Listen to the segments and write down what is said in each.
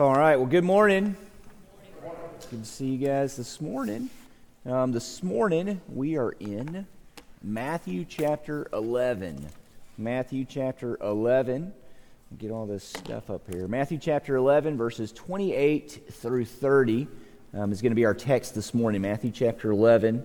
All right. Well, good morning. Good to see you guys this morning. Um, this morning we are in Matthew chapter 11. Matthew chapter 11. Get all this stuff up here. Matthew chapter 11, verses 28 through 30 um, is going to be our text this morning. Matthew chapter 11,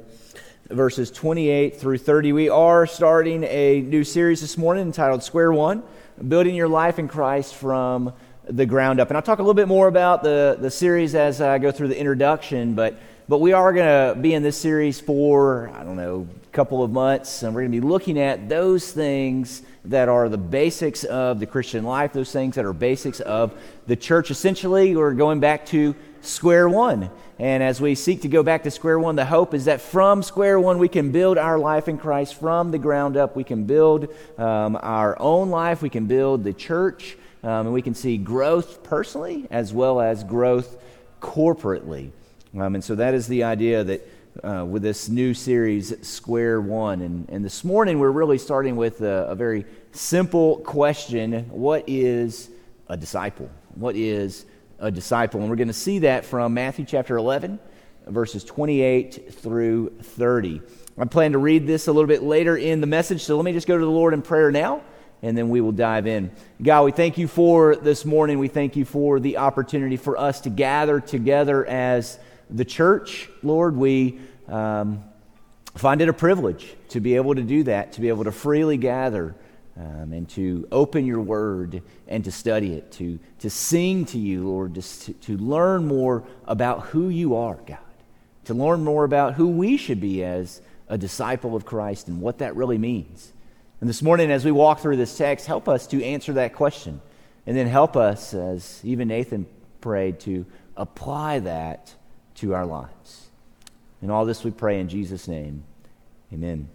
verses 28 through 30. We are starting a new series this morning entitled Square One Building Your Life in Christ from the ground up. And I'll talk a little bit more about the, the series as I go through the introduction, but, but we are going to be in this series for, I don't know, a couple of months, and we're going to be looking at those things that are the basics of the Christian life, those things that are basics of the church. Essentially, we're going back to square one. And as we seek to go back to square one, the hope is that from square one, we can build our life in Christ from the ground up. We can build um, our own life, we can build the church. Um, and we can see growth personally as well as growth corporately. Um, and so that is the idea that uh, with this new series, Square One. And, and this morning, we're really starting with a, a very simple question What is a disciple? What is a disciple? And we're going to see that from Matthew chapter 11, verses 28 through 30. I plan to read this a little bit later in the message, so let me just go to the Lord in prayer now and then we will dive in. God, we thank you for this morning. We thank you for the opportunity for us to gather together as the church. Lord, we um, find it a privilege to be able to do that, to be able to freely gather um, and to open your word and to study it, to, to sing to you, Lord, to, to learn more about who you are, God, to learn more about who we should be as a disciple of Christ and what that really means. And this morning, as we walk through this text, help us to answer that question. And then help us, as even Nathan prayed, to apply that to our lives. And all this we pray in Jesus' name. Amen.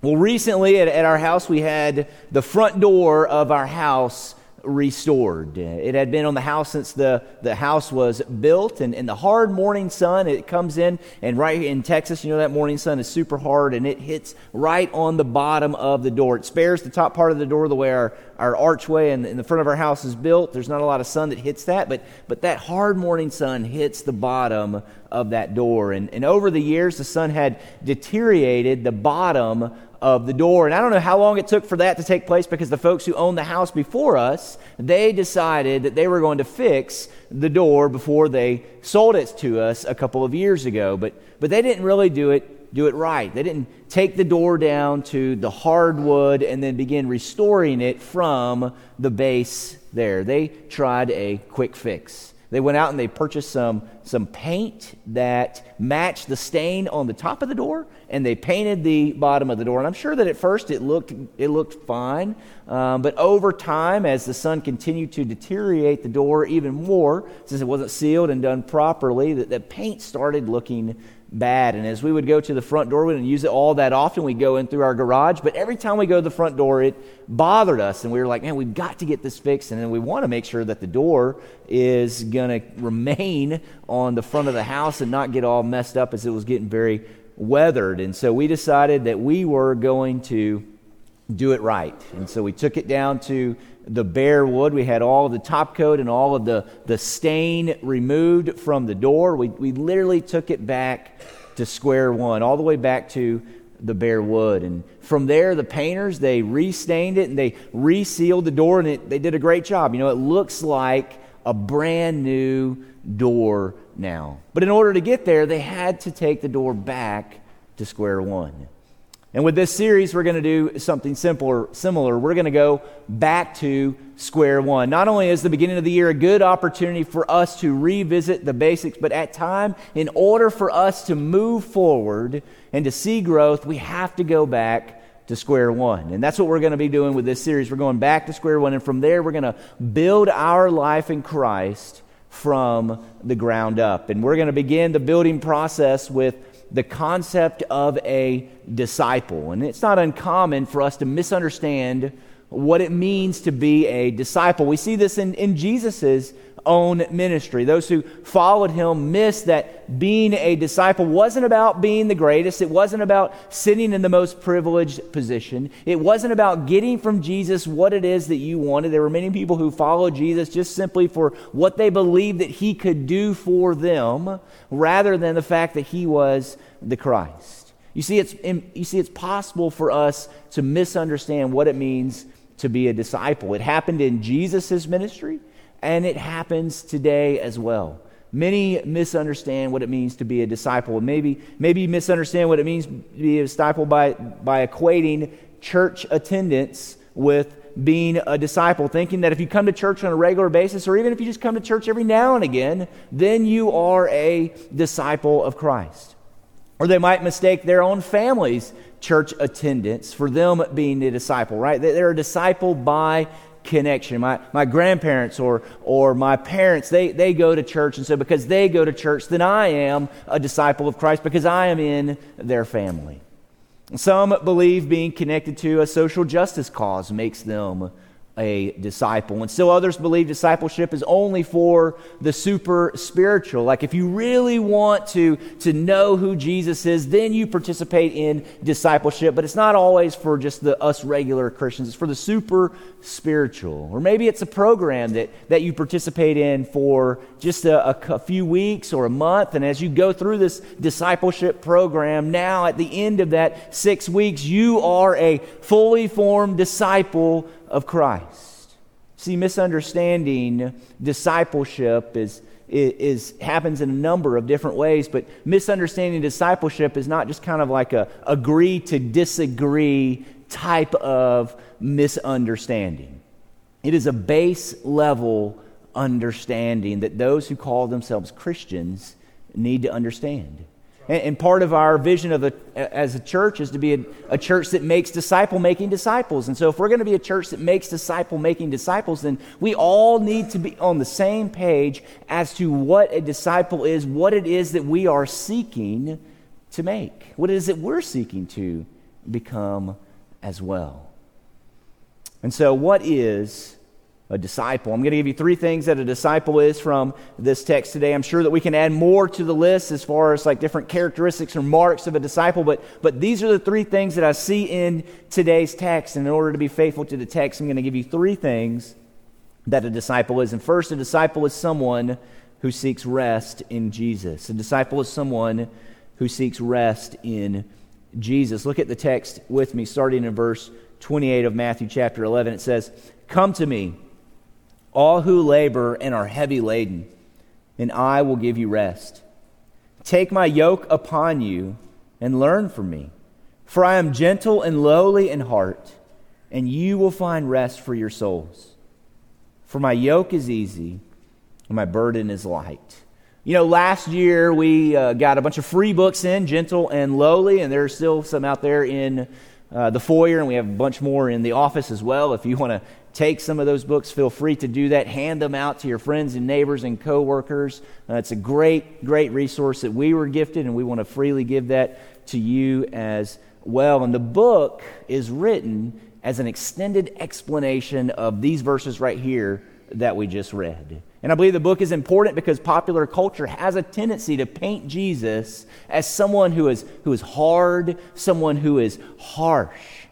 Well, recently at, at our house, we had the front door of our house restored. It had been on the house since the, the house was built, and in the hard morning sun, it comes in, and right in Texas, you know that morning sun is super hard, and it hits right on the bottom of the door. It spares the top part of the door the way our, our archway and in the front of our house is built. There's not a lot of sun that hits that, but, but that hard morning sun hits the bottom of that door. And, and over the years, the sun had deteriorated the bottom of the door. And I don't know how long it took for that to take place because the folks who owned the house before us, they decided that they were going to fix the door before they sold it to us a couple of years ago. But, but they didn't really do it do it right. They didn't take the door down to the hardwood and then begin restoring it from the base there. They tried a quick fix. They went out and they purchased some, some paint that matched the stain on the top of the door, and they painted the bottom of the door. And I'm sure that at first it looked, it looked fine, um, but over time, as the sun continued to deteriorate the door even more, since it wasn't sealed and done properly, that the paint started looking bad. And as we would go to the front door, we didn't use it all that often. We'd go in through our garage, but every time we go to the front door, it bothered us. And we were like, man, we've got to get this fixed. And then we want to make sure that the door is going to remain on the front of the house and not get all messed up as it was getting very weathered. And so we decided that we were going to do it right. And so we took it down to the bare wood. We had all of the top coat and all of the, the stain removed from the door. We, we literally took it back to square one, all the way back to the bare wood. And from there, the painters, they restained it and they resealed the door, and it, they did a great job. You know, it looks like a brand new door now. But in order to get there, they had to take the door back to square one. And with this series, we're going to do something simpler, similar. We're going to go back to square one. Not only is the beginning of the year a good opportunity for us to revisit the basics, but at time, in order for us to move forward and to see growth, we have to go back to square one. And that's what we're going to be doing with this series. We're going back to square one, and from there, we're going to build our life in Christ from the ground up. And we're going to begin the building process with the concept of a disciple. And it's not uncommon for us to misunderstand what it means to be a disciple. We see this in, in Jesus' own ministry. Those who followed him missed that being a disciple wasn't about being the greatest. It wasn't about sitting in the most privileged position. It wasn't about getting from Jesus what it is that you wanted. There were many people who followed Jesus just simply for what they believed that he could do for them rather than the fact that he was the Christ. You see, it's, you see, it's possible for us to misunderstand what it means to be a disciple. It happened in Jesus' ministry and it happens today as well. Many misunderstand what it means to be a disciple. Maybe, maybe misunderstand what it means to be a disciple by, by equating church attendance with being a disciple, thinking that if you come to church on a regular basis, or even if you just come to church every now and again, then you are a disciple of Christ. Or they might mistake their own family's church attendance for them being a disciple, right? They're a disciple by connection. My, my grandparents or, or my parents, they, they go to church, and so because they go to church, then I am a disciple of Christ because I am in their family. Some believe being connected to a social justice cause makes them a disciple. And still others believe discipleship is only for the super spiritual. Like if you really want to, to know who Jesus is, then you participate in discipleship. But it's not always for just the us regular Christians. It's for the super spiritual. Or maybe it's a program that, that you participate in for just a, a, a few weeks or a month. And as you go through this discipleship program, now at the end of that six weeks, you are a fully formed disciple of Christ. See, misunderstanding discipleship is, is, happens in a number of different ways, but misunderstanding discipleship is not just kind of like a agree to disagree type of misunderstanding. It is a base level understanding that those who call themselves Christians need to understand. And, part of our vision of a, as a church is to be a, a church that makes disciple making disciples. And so, if we're going to be a church that makes disciple making disciples, then we all need to be on the same page as to what a disciple is, what it is that we are seeking to make, what it is that we're seeking to become as well. And so, what is a disciple. I'm going to give you three things that a disciple is from this text today. I'm sure that we can add more to the list as far as like different characteristics or marks of a disciple, but, but these are the three things that I see in today's text. And in order to be faithful to the text, I'm going to give you three things that a disciple is. And first, a disciple is someone who seeks rest in Jesus. A disciple is someone who seeks rest in Jesus. Look at the text with me, starting in verse 28 of Matthew chapter 11. It says, Come to me all who labor and are heavy laden, and I will give you rest. Take my yoke upon you and learn from me, for I am gentle and lowly in heart, and you will find rest for your souls. For my yoke is easy and my burden is light. You know, last year we uh, got a bunch of free books in, Gentle and Lowly, and there's still some out there in uh, the foyer, and we have a bunch more in the office as well. If you want to take some of those books, feel free to do that. Hand them out to your friends and neighbors and coworkers. Uh, it's a great, great resource that we were gifted, and we want to freely give that to you as well. And the book is written as an extended explanation of these verses right here that we just read. And I believe the book is important because popular culture has a tendency to paint Jesus as someone who is, who is hard, someone who is harsh,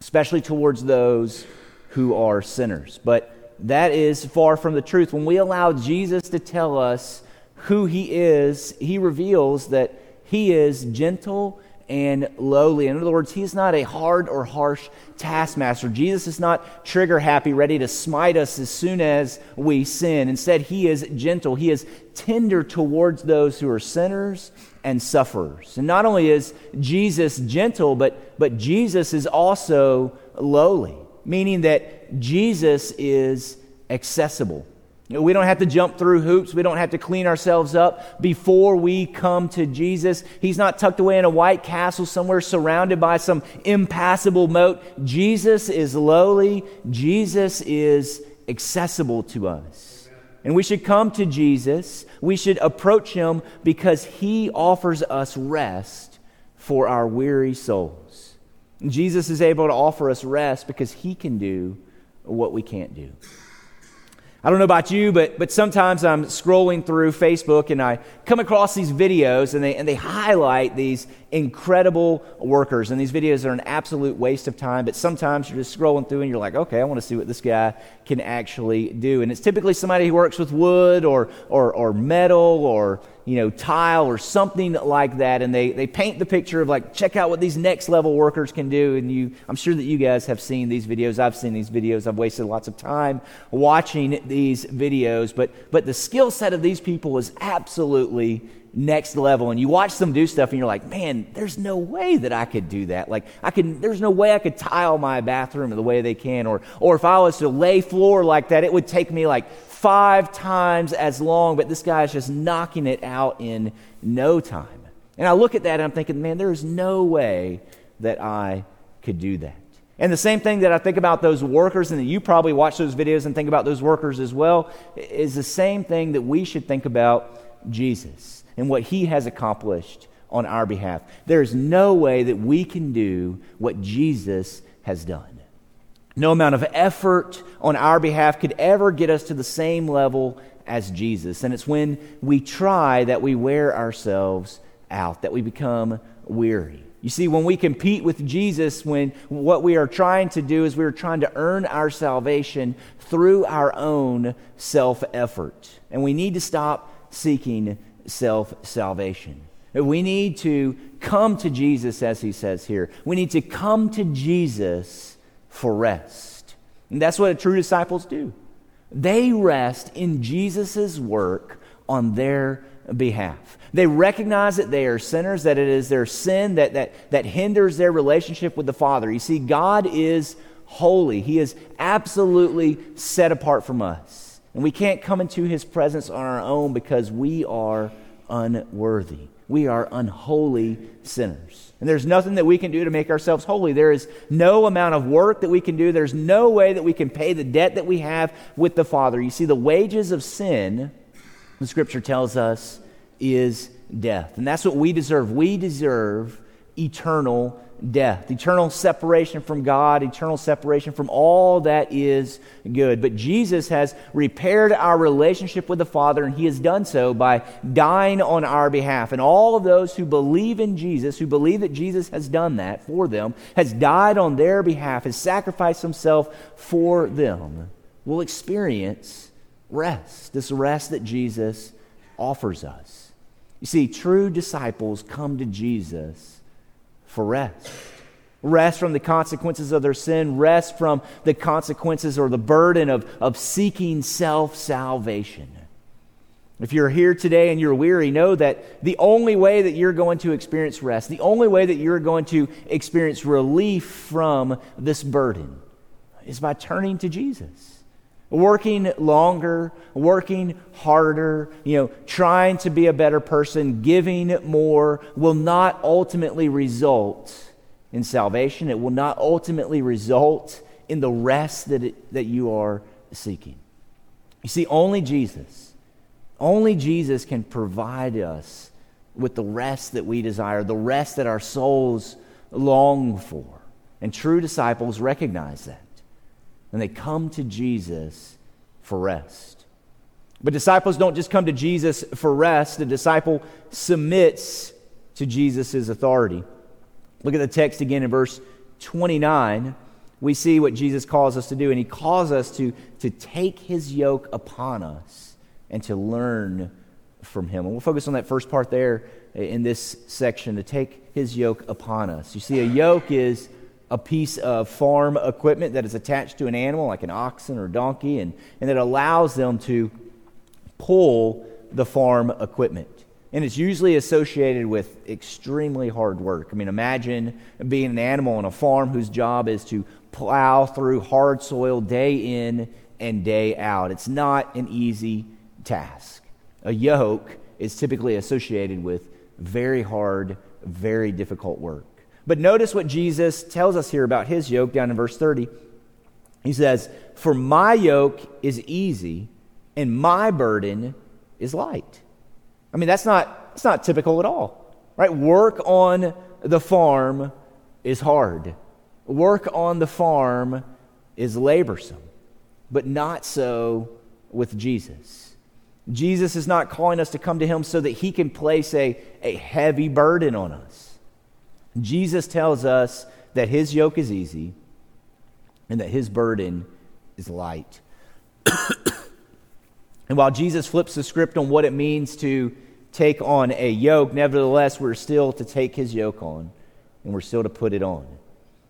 especially towards those who are sinners. But that is far from the truth. When we allow Jesus to tell us who he is, he reveals that he is gentle and lowly. In other words, he's not a hard or harsh taskmaster. Jesus is not trigger happy, ready to smite us as soon as we sin. Instead, he is gentle. He is tender towards those who are sinners and sufferers. And not only is Jesus gentle, but, but Jesus is also lowly, meaning that Jesus is accessible. We don't have to jump through hoops. We don't have to clean ourselves up before we come to Jesus. He's not tucked away in a white castle somewhere surrounded by some impassable moat. Jesus is lowly. Jesus is accessible to us. And we should come to Jesus. We should approach him because he offers us rest for our weary souls. Jesus is able to offer us rest because he can do what we can't do. I don't know about you, but, but sometimes I'm scrolling through Facebook and I come across these videos and they, and they highlight these incredible workers. And these videos are an absolute waste of time, but sometimes you're just scrolling through and you're like, okay, I want to see what this guy can actually do. And it's typically somebody who works with wood or, or, or metal or you know, tile or something like that. And they, they paint the picture of like, check out what these next level workers can do. And you, I'm sure that you guys have seen these videos. I've seen these videos. I've wasted lots of time watching these videos. But, but the skill set of these people is absolutely next level and you watch them do stuff and you're like man there's no way that i could do that like i can there's no way i could tile my bathroom the way they can or or if i was to lay floor like that it would take me like five times as long, but this guy is just knocking it out in no time. And I look at that and I'm thinking, man, there is no way that I could do that. And the same thing that I think about those workers, and that you probably watch those videos and think about those workers as well, is the same thing that we should think about Jesus and what he has accomplished on our behalf. There's no way that we can do what Jesus has done. No amount of effort on our behalf could ever get us to the same level as Jesus. And it's when we try that we wear ourselves out, that we become weary. You see, when we compete with Jesus, when what we are trying to do is we are trying to earn our salvation through our own self effort. And we need to stop seeking self salvation. We need to come to Jesus, as he says here. We need to come to Jesus for rest. And that's what true disciples do. They rest in Jesus' work on their behalf. They recognize that they are sinners, that it is their sin that, that, that hinders their relationship with the Father. You see, God is holy, He is absolutely set apart from us. And we can't come into His presence on our own because we are unworthy. We are unholy sinners. And there's nothing that we can do to make ourselves holy. There is no amount of work that we can do. There's no way that we can pay the debt that we have with the Father. You see, the wages of sin, the scripture tells us, is death. And that's what we deserve. We deserve eternal death, eternal separation from God, eternal separation from all that is good. But Jesus has repaired our relationship with the Father, and He has done so by dying on our behalf. And all of those who believe in Jesus, who believe that Jesus has done that for them, has died on their behalf, has sacrificed Himself for them, will experience rest, this rest that Jesus offers us. You see, true disciples come to Jesus for rest. Rest from the consequences of their sin, rest from the consequences or the burden of, of seeking self salvation. If you're here today and you're weary, know that the only way that you're going to experience rest, the only way that you're going to experience relief from this burden is by turning to Jesus working longer, working harder, you know, trying to be a better person, giving more will not ultimately result in salvation. It will not ultimately result in the rest that, it, that you are seeking. You see, only Jesus, only Jesus can provide us with the rest that we desire, the rest that our souls long for. And true disciples recognize that and they come to Jesus for rest. But disciples don't just come to Jesus for rest, the disciple submits to Jesus' authority. Look at the text again in verse 29. We see what Jesus calls us to do, and he calls us to, to take his yoke upon us and to learn from him. And we'll focus on that first part there in this section to take his yoke upon us. You see, a yoke is a piece of farm equipment that is attached to an animal, like an oxen or donkey, and, and it allows them to pull the farm equipment. And it's usually associated with extremely hard work. I mean, imagine being an animal on a farm whose job is to plow through hard soil day in and day out. It's not an easy task. A yoke is typically associated with very hard, very difficult work. But notice what Jesus tells us here about his yoke down in verse 30. He says, For my yoke is easy and my burden is light. I mean, that's not, that's not typical at all, right? Work on the farm is hard. Work on the farm is laborsome, but not so with Jesus. Jesus is not calling us to come to him so that he can place a, a heavy burden on us. Jesus tells us that his yoke is easy and that his burden is light. and while Jesus flips the script on what it means to take on a yoke, nevertheless, we're still to take his yoke on and we're still to put it on.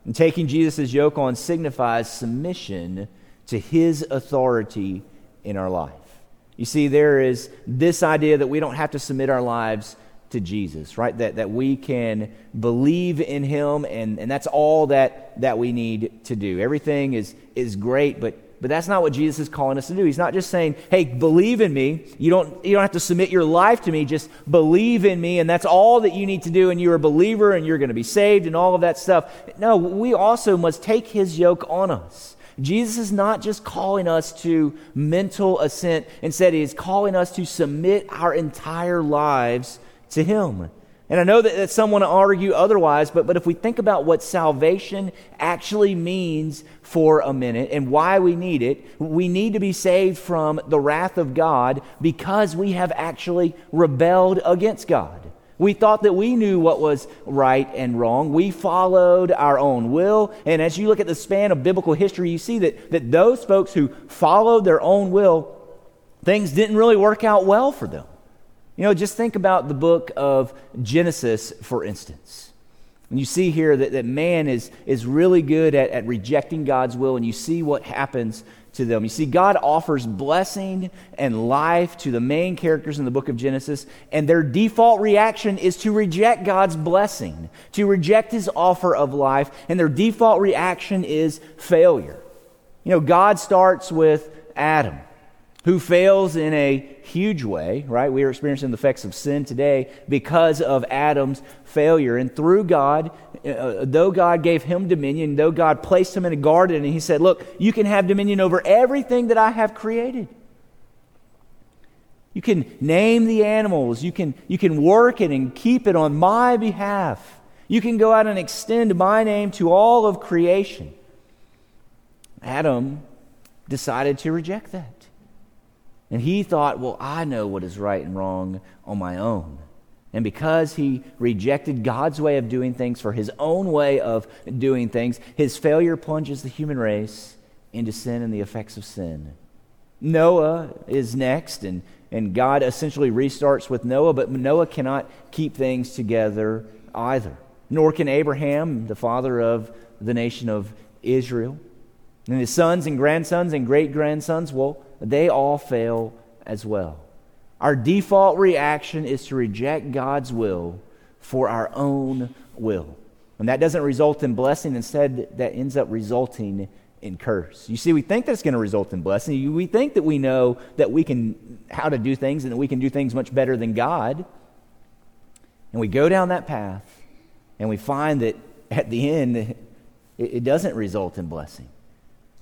And taking Jesus' yoke on signifies submission to his authority in our life. You see, there is this idea that we don't have to submit our lives to Jesus, right? That, that we can believe in him, and, and that's all that, that we need to do. Everything is, is great, but, but that's not what Jesus is calling us to do. He's not just saying, hey, believe in me. You don't, you don't have to submit your life to me, just believe in me, and that's all that you need to do, and you're a believer, and you're going to be saved, and all of that stuff. No, we also must take his yoke on us. Jesus is not just calling us to mental assent. Instead, he is calling us to submit our entire lives to him. And I know that, that some want to argue otherwise, but, but if we think about what salvation actually means for a minute and why we need it, we need to be saved from the wrath of God because we have actually rebelled against God. We thought that we knew what was right and wrong. We followed our own will. And as you look at the span of biblical history, you see that, that those folks who followed their own will, things didn't really work out well for them. You know, just think about the book of Genesis, for instance. And you see here that, that man is, is really good at, at rejecting God's will, and you see what happens to them. You see, God offers blessing and life to the main characters in the book of Genesis, and their default reaction is to reject God's blessing, to reject his offer of life, and their default reaction is failure. You know, God starts with Adam who fails in a huge way, right? We are experiencing the effects of sin today because of Adam's failure. And through God, uh, though God gave him dominion, though God placed him in a garden, and he said, Look, you can have dominion over everything that I have created. You can name the animals, you can, you can work it and keep it on my behalf. You can go out and extend my name to all of creation. Adam decided to reject that. And he thought, well, I know what is right and wrong on my own. And because he rejected God's way of doing things for his own way of doing things, his failure plunges the human race into sin and the effects of sin. Noah is next, and, and God essentially restarts with Noah, but Noah cannot keep things together either. Nor can Abraham, the father of the nation of Israel. And his sons and grandsons and great grandsons, well, they all fail as well. Our default reaction is to reject God's will for our own will. And that doesn't result in blessing. Instead, that ends up resulting in curse. You see, we think that's going to result in blessing. We think that we know that we can how to do things and that we can do things much better than God. And we go down that path and we find that at the end it, doesn't result in blessing.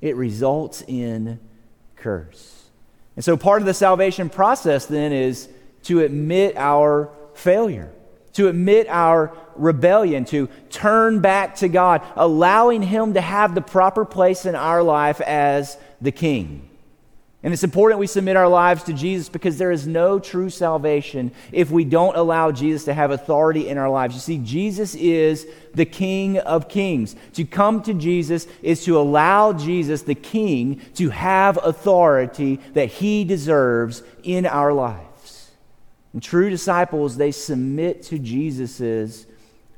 It results in curse. And so part of the salvation process then is to admit our failure, to admit our rebellion, to turn back to God, allowing Him to have the proper place in our life as the King. And it's important we submit our lives to Jesus because there is no true salvation if we don't allow Jesus to have authority in our lives. You see, Jesus is the King of Kings. To come to Jesus is to allow Jesus, the King, to have authority that he deserves in our lives. And true disciples, they submit to Jesus'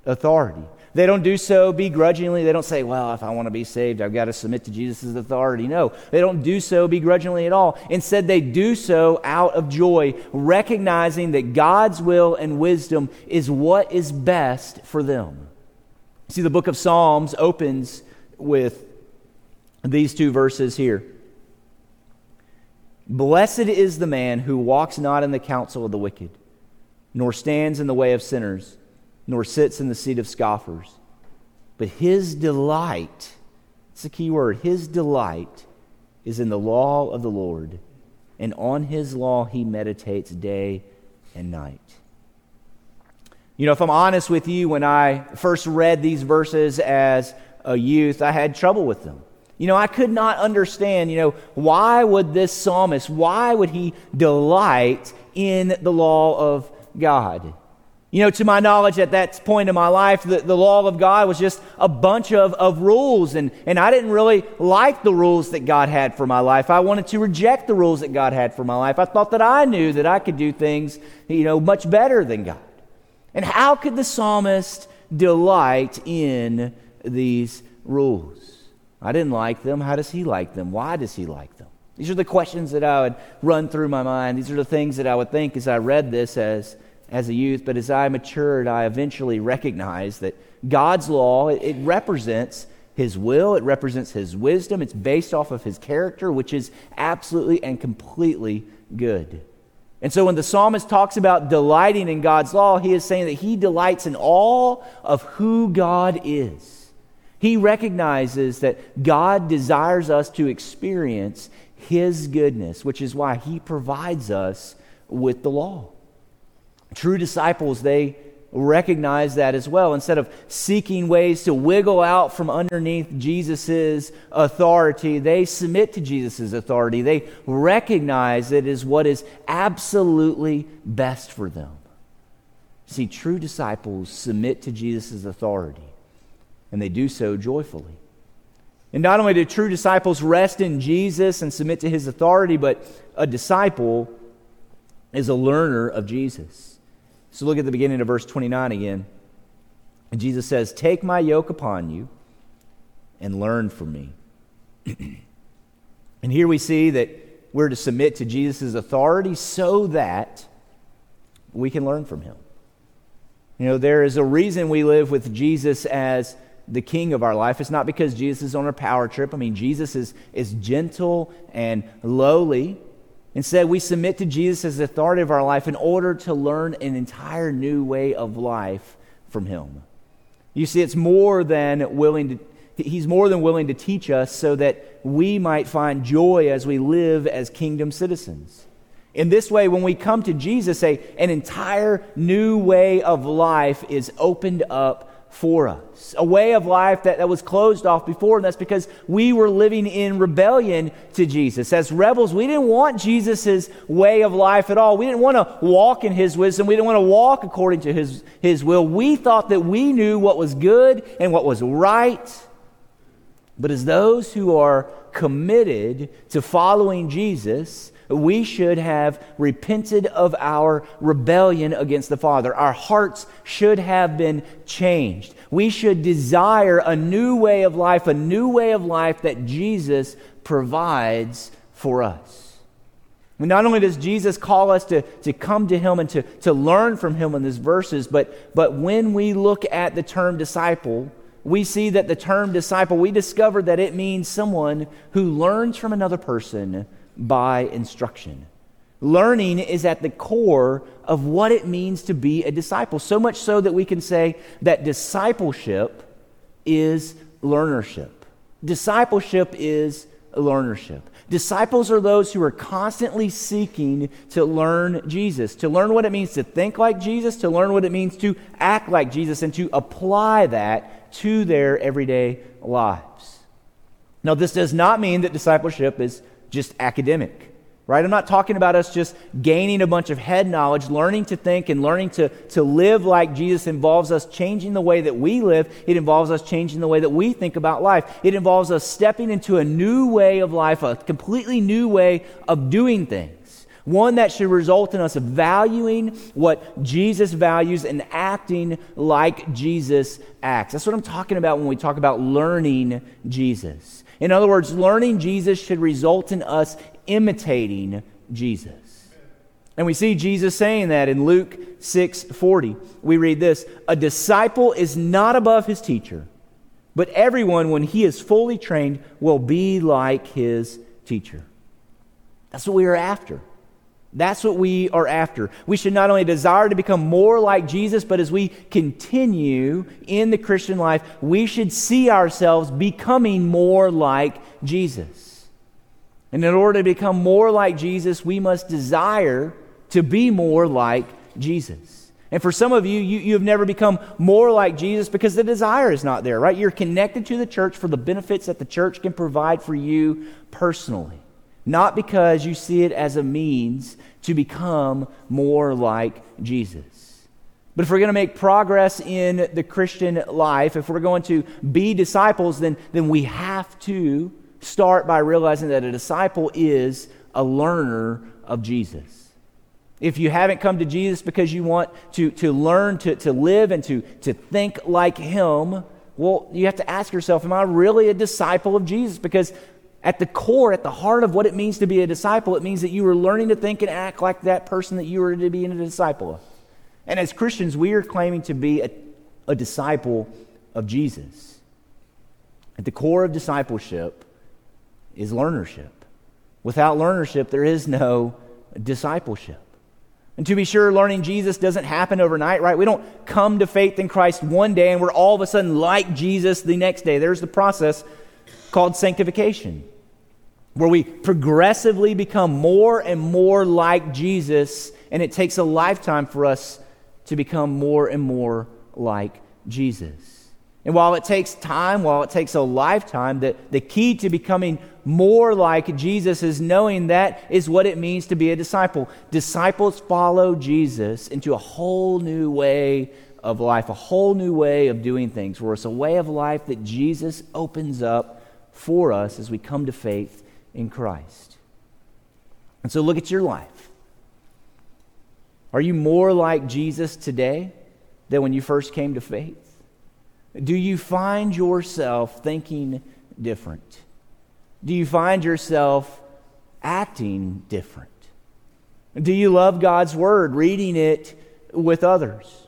authority. They don't do so begrudgingly. They don't say, well, if I want to be saved, I've got to submit to Jesus' authority. No, they don't do so begrudgingly at all. Instead, they do so out of joy, recognizing that God's will and wisdom is what is best for them. See, the book of Psalms opens with these two verses here. Blessed is the man who walks not in the counsel of the wicked, nor stands in the way of sinners nor sits in the seat of scoffers. But his delight, it's a key word, his delight is in the law of the Lord, and on his law he meditates day and night. You know, if I'm honest with you, when I first read these verses as a youth, I had trouble with them. You know, I could not understand, you know, why would this psalmist, why would he delight in the law of God? You know, to my knowledge at that point in my life, the, the law of God was just a bunch of, of rules, and, and I didn't really like the rules that God had for my life. I wanted to reject the rules that God had for my life. I thought that I knew that I could do things, you know, much better than God. And how could the psalmist delight in these rules? I didn't like them. How does he like them? Why does he like them? These are the questions that I would run through my mind. These are the things that I would think as I read this as as a youth, but as I matured, I eventually recognized that God's law, it, represents his will, it represents his wisdom, it's based off of his character, which is absolutely and completely good. And so when the psalmist talks about delighting in God's law, he is saying that he delights in all of who God is. He recognizes that God desires us to experience his goodness, which is why he provides us with the law. True disciples, they recognize that as well. Instead of seeking ways to wiggle out from underneath Jesus' authority, they submit to Jesus' authority. They recognize it is what is absolutely best for them. See, true disciples submit to Jesus' authority, and they do so joyfully. And not only do true disciples rest in Jesus and submit to his authority, but a disciple is a learner of Jesus. So look at the beginning of verse 29 again. And Jesus says, Take my yoke upon you and learn from me. and here we see that we're to submit to Jesus' authority so that we can learn from him. You know, there is a reason we live with Jesus as the king of our life. It's not because Jesus is on a power trip. I mean, Jesus is, is gentle and lowly. Instead, we submit to Jesus as the authority of our life in order to learn an entire new way of life from Him. You see, it's more than willing to, He's more than willing to teach us so that we might find joy as we live as kingdom citizens. In this way, when we come to Jesus, a, an entire new way of life is opened up for us. A way of life that, that was closed off before, and that's because we were living in rebellion to Jesus. As rebels, we didn't want Jesus' way of life at all. We didn't want to walk in his wisdom. We didn't want to walk according to his, his will. We thought that we knew what was good and what was right. But as those who are committed to following Jesus, we should have repented of our rebellion against the Father. Our hearts should have been changed. We should desire a new way of life, a new way of life that Jesus provides for us. Not only does Jesus call us to, to come to him and to, to learn from him in these verses, but, but when we look at the term disciple, we see that the term disciple, we discover that it means someone who learns from another person by instruction. Learning is at the core of what it means to be a disciple, so much so that we can say that discipleship is learnership. Discipleship is learnership. Disciples are those who are constantly seeking to learn Jesus, to learn what it means to think like Jesus, to learn what it means to act like Jesus, and to apply that to their everyday lives. Now, this does not mean that discipleship is just academic, right? I'm not talking about us just gaining a bunch of head knowledge. Learning to think and learning to, to live like Jesus involves us changing the way that we live. It involves us changing the way that we think about life. It involves us stepping into a new way of life, a completely new way of doing things. One that should result in us valuing what Jesus values and acting like Jesus acts. That's what I'm talking about when we talk about learning Jesus. In other words, learning Jesus should result in us imitating Jesus. And we see Jesus saying that in Luke 6:40. We read this, "A disciple is not above his teacher, but everyone when he is fully trained will be like his teacher." That's what we are after. That's what we are after. We should not only desire to become more like Jesus, but as we continue in the Christian life, we should see ourselves becoming more like Jesus. And in order to become more like Jesus, we must desire to be more like Jesus. And for some of you, you, you have never become more like Jesus because the desire is not there, right? You're connected to the church for the benefits that the church can provide for you personally, not because you see it as a means to become more like Jesus. But if we're going to make progress in the Christian life, if we're going to be disciples, then, then we have to start by realizing that a disciple is a learner of Jesus. If you haven't come to Jesus because you want to, to learn to, to live and to, to think like Him, well, you have to ask yourself, am I really a disciple of Jesus? Because at the core, at the heart of what it means to be a disciple, it means that you are learning to think and act like that person that you are to be a disciple of. And as Christians, we are claiming to be a, a disciple of Jesus. At the core of discipleship is learnership. Without learnership, there is no discipleship. And to be sure, learning Jesus doesn't happen overnight, right? We don't come to faith in Christ one day and we're all of a sudden like Jesus the next day. There's the process called sanctification, where we progressively become more and more like Jesus, and it takes a lifetime for us to become more and more like Jesus. And while it takes time, while it takes a lifetime, the, the key to becoming more like Jesus is knowing that is what it means to be a disciple. Disciples follow Jesus into a whole new way of life, a whole new way of doing things, where it's a way of life that Jesus opens up for us as we come to faith in Christ. And so look at your life. Are you more like Jesus today than when you first came to faith? Do you find yourself thinking different? Do you find yourself acting different? Do you love God's Word, reading it with others?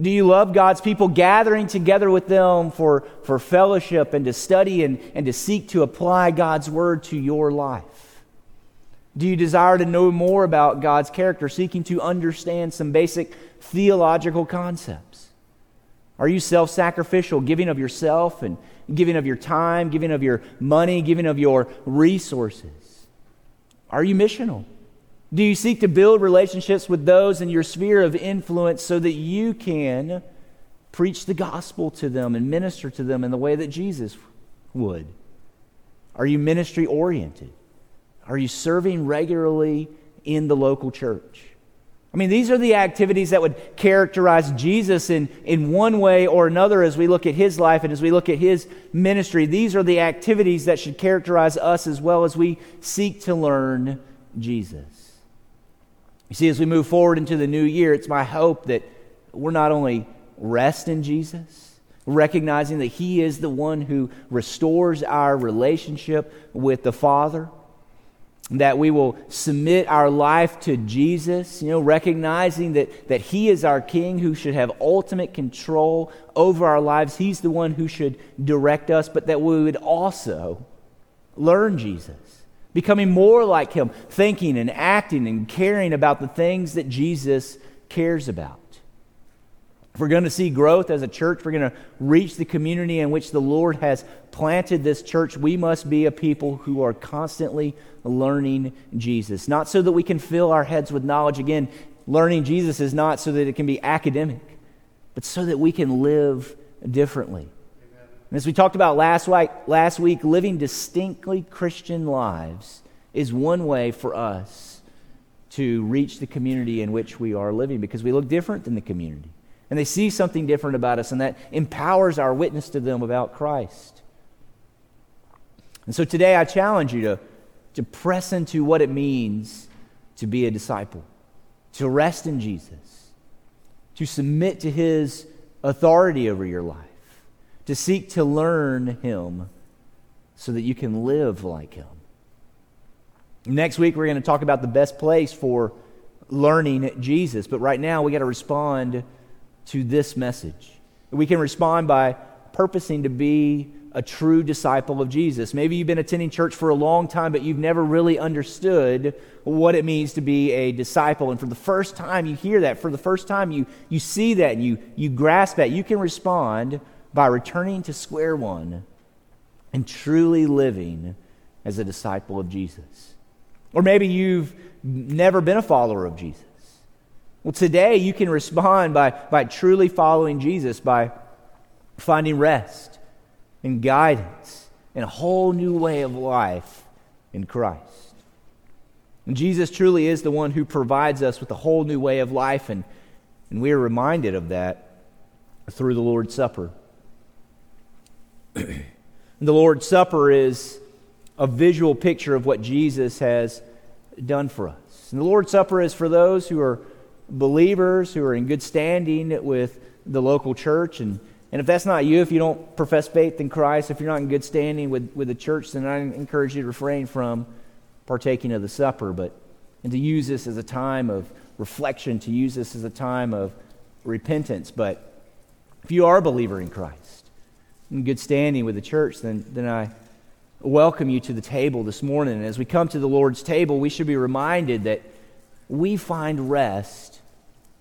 Do you love God's people, gathering together with them for, for fellowship and to study and, and to seek to apply God's Word to your life? Do you desire to know more about God's character, seeking to understand some basic theological concepts? Are you self sacrificial, giving of yourself and giving of your time, giving of your money, giving of your resources? Are you missional? Do you seek to build relationships with those in your sphere of influence so that you can preach the gospel to them and minister to them in the way that Jesus would? Are you ministry oriented? Are you serving regularly in the local church? I mean, these are the activities that would characterize Jesus in, in one way or another as we look at his life and as we look at his ministry. These are the activities that should characterize us as well as we seek to learn Jesus. You see, as we move forward into the new year, it's my hope that we're not only rest in Jesus, recognizing that he is the one who restores our relationship with the Father that we will submit our life to Jesus, you know, recognizing that, that He is our King who should have ultimate control over our lives. He's the one who should direct us, but that we would also learn Jesus, becoming more like Him, thinking and acting and caring about the things that Jesus cares about. If we're going to see growth as a church, we're going to reach the community in which the Lord has planted this church, we must be a people who are constantly learning Jesus. Not so that we can fill our heads with knowledge. Again, learning Jesus is not so that it can be academic, but so that we can live differently. And as we talked about last week, last week, living distinctly Christian lives is one way for us to reach the community in which we are living because we look different than the community. And they see something different about us, and that empowers our witness to them about Christ. And so today I challenge you to to press into what it means to be a disciple, to rest in Jesus, to submit to his authority over your life, to seek to learn him so that you can live like him. Next week, we're going to talk about the best place for learning Jesus. But right now, we got to respond to this message. We can respond by purposing to be a true disciple of Jesus. Maybe you've been attending church for a long time, but you've never really understood what it means to be a disciple. And for the first time you hear that, for the first time you, you see that and you, you grasp that, you can respond by returning to square one and truly living as a disciple of Jesus. Or maybe you've never been a follower of Jesus. Well, today you can respond by, by truly following Jesus, by finding rest and guidance and a whole new way of life in Christ. And Jesus truly is the one who provides us with a whole new way of life, and, and we are reminded of that through the Lord's Supper. the Lord's Supper is a visual picture of what Jesus has done for us. And the Lord's Supper is for those who are believers, who are in good standing with the local church. And, and if that's not you, if you don't profess faith in Christ, if you're not in good standing with, with the church, then I encourage you to refrain from partaking of the supper, but and to use this as a time of reflection, to use this as a time of repentance. But if you are a believer in Christ, in good standing with the church, then, then I welcome you to the table this morning. And as we come to the Lord's table, we should be reminded that we find rest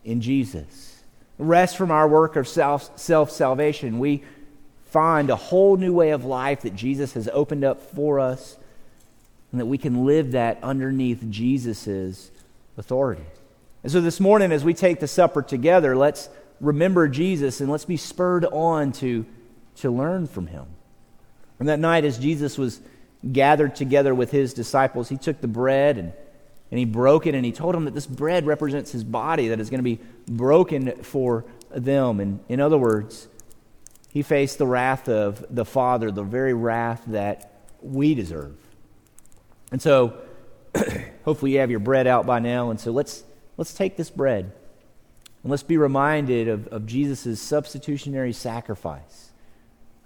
in Jesus. Rest from our work of self salvation. We find a whole new way of life that Jesus has opened up for us, and that we can live that underneath Jesus' authority. And so this morning, as we take the supper together, let's remember Jesus and let's be spurred on to, to learn from him. And that night, as Jesus was gathered together with his disciples, he took the bread and, and he broke it and he told them that this bread represents his body that is going to be broken for them. And in other words, he faced the wrath of the Father, the very wrath that we deserve. And so, hopefully, you have your bread out by now. And so, let's, let's take this bread and let's be reminded of, of Jesus' substitutionary sacrifice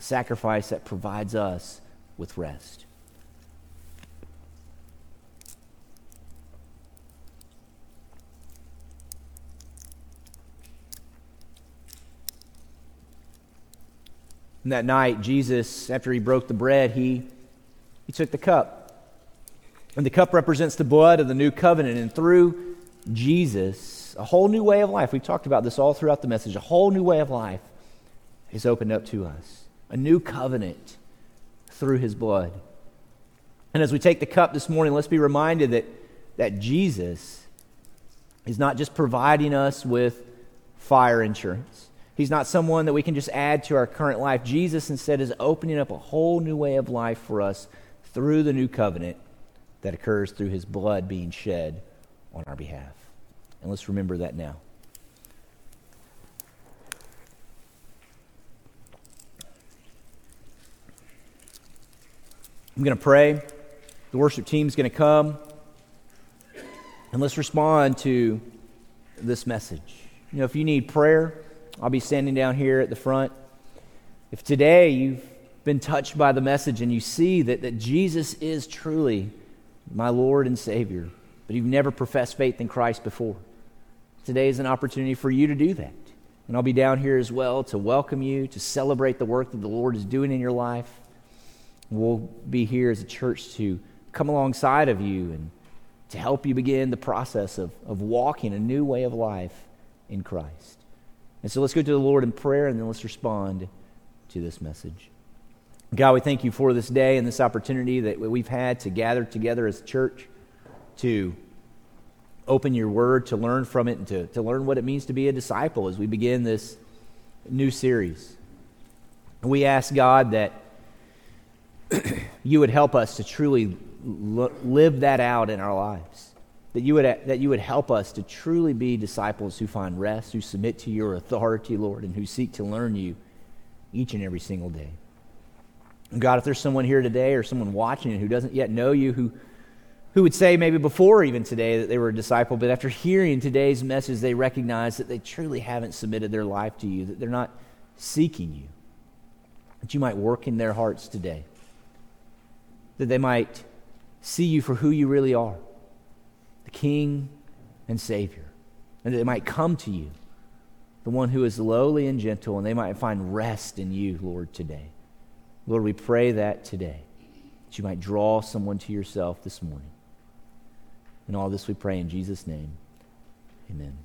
sacrifice that provides us with rest. And that night, Jesus, after he broke the bread, he, he took the cup. And the cup represents the blood of the new covenant. And through Jesus, a whole new way of life, we've talked about this all throughout the message, a whole new way of life is opened up to us a new covenant through his blood. And as we take the cup this morning, let's be reminded that, that Jesus is not just providing us with fire insurance. He's not someone that we can just add to our current life. Jesus instead is opening up a whole new way of life for us through the new covenant that occurs through his blood being shed on our behalf. And let's remember that now. I'm going to pray. The worship team's going to come. And let's respond to this message. You know, if you need prayer, I'll be standing down here at the front. If today you've been touched by the message and you see that, that Jesus is truly my Lord and Savior, but you've never professed faith in Christ before, today is an opportunity for you to do that. And I'll be down here as well to welcome you, to celebrate the work that the Lord is doing in your life. We'll be here as a church to come alongside of you and to help you begin the process of, of walking a new way of life in Christ. And so let's go to the Lord in prayer and then let's respond to this message. God, we thank you for this day and this opportunity that we've had to gather together as a church to open your word, to learn from it, and to, to learn what it means to be a disciple as we begin this new series. We ask God that you would help us to truly live that out in our lives. That you, would, that you would help us to truly be disciples who find rest, who submit to your authority, Lord, and who seek to learn you each and every single day. God, if there's someone here today or someone watching who doesn't yet know you, who, who would say maybe before even today that they were a disciple, but after hearing today's message, they recognize that they truly haven't submitted their life to you, that they're not seeking you, that you might work in their hearts today that they might see you for who you really are the King and Savior, and that they might come to you, the one who is lowly and gentle, and they might find rest in you, Lord, today. Lord, we pray that today, that you might draw someone to yourself this morning. And all this we pray in Jesus' name. Amen.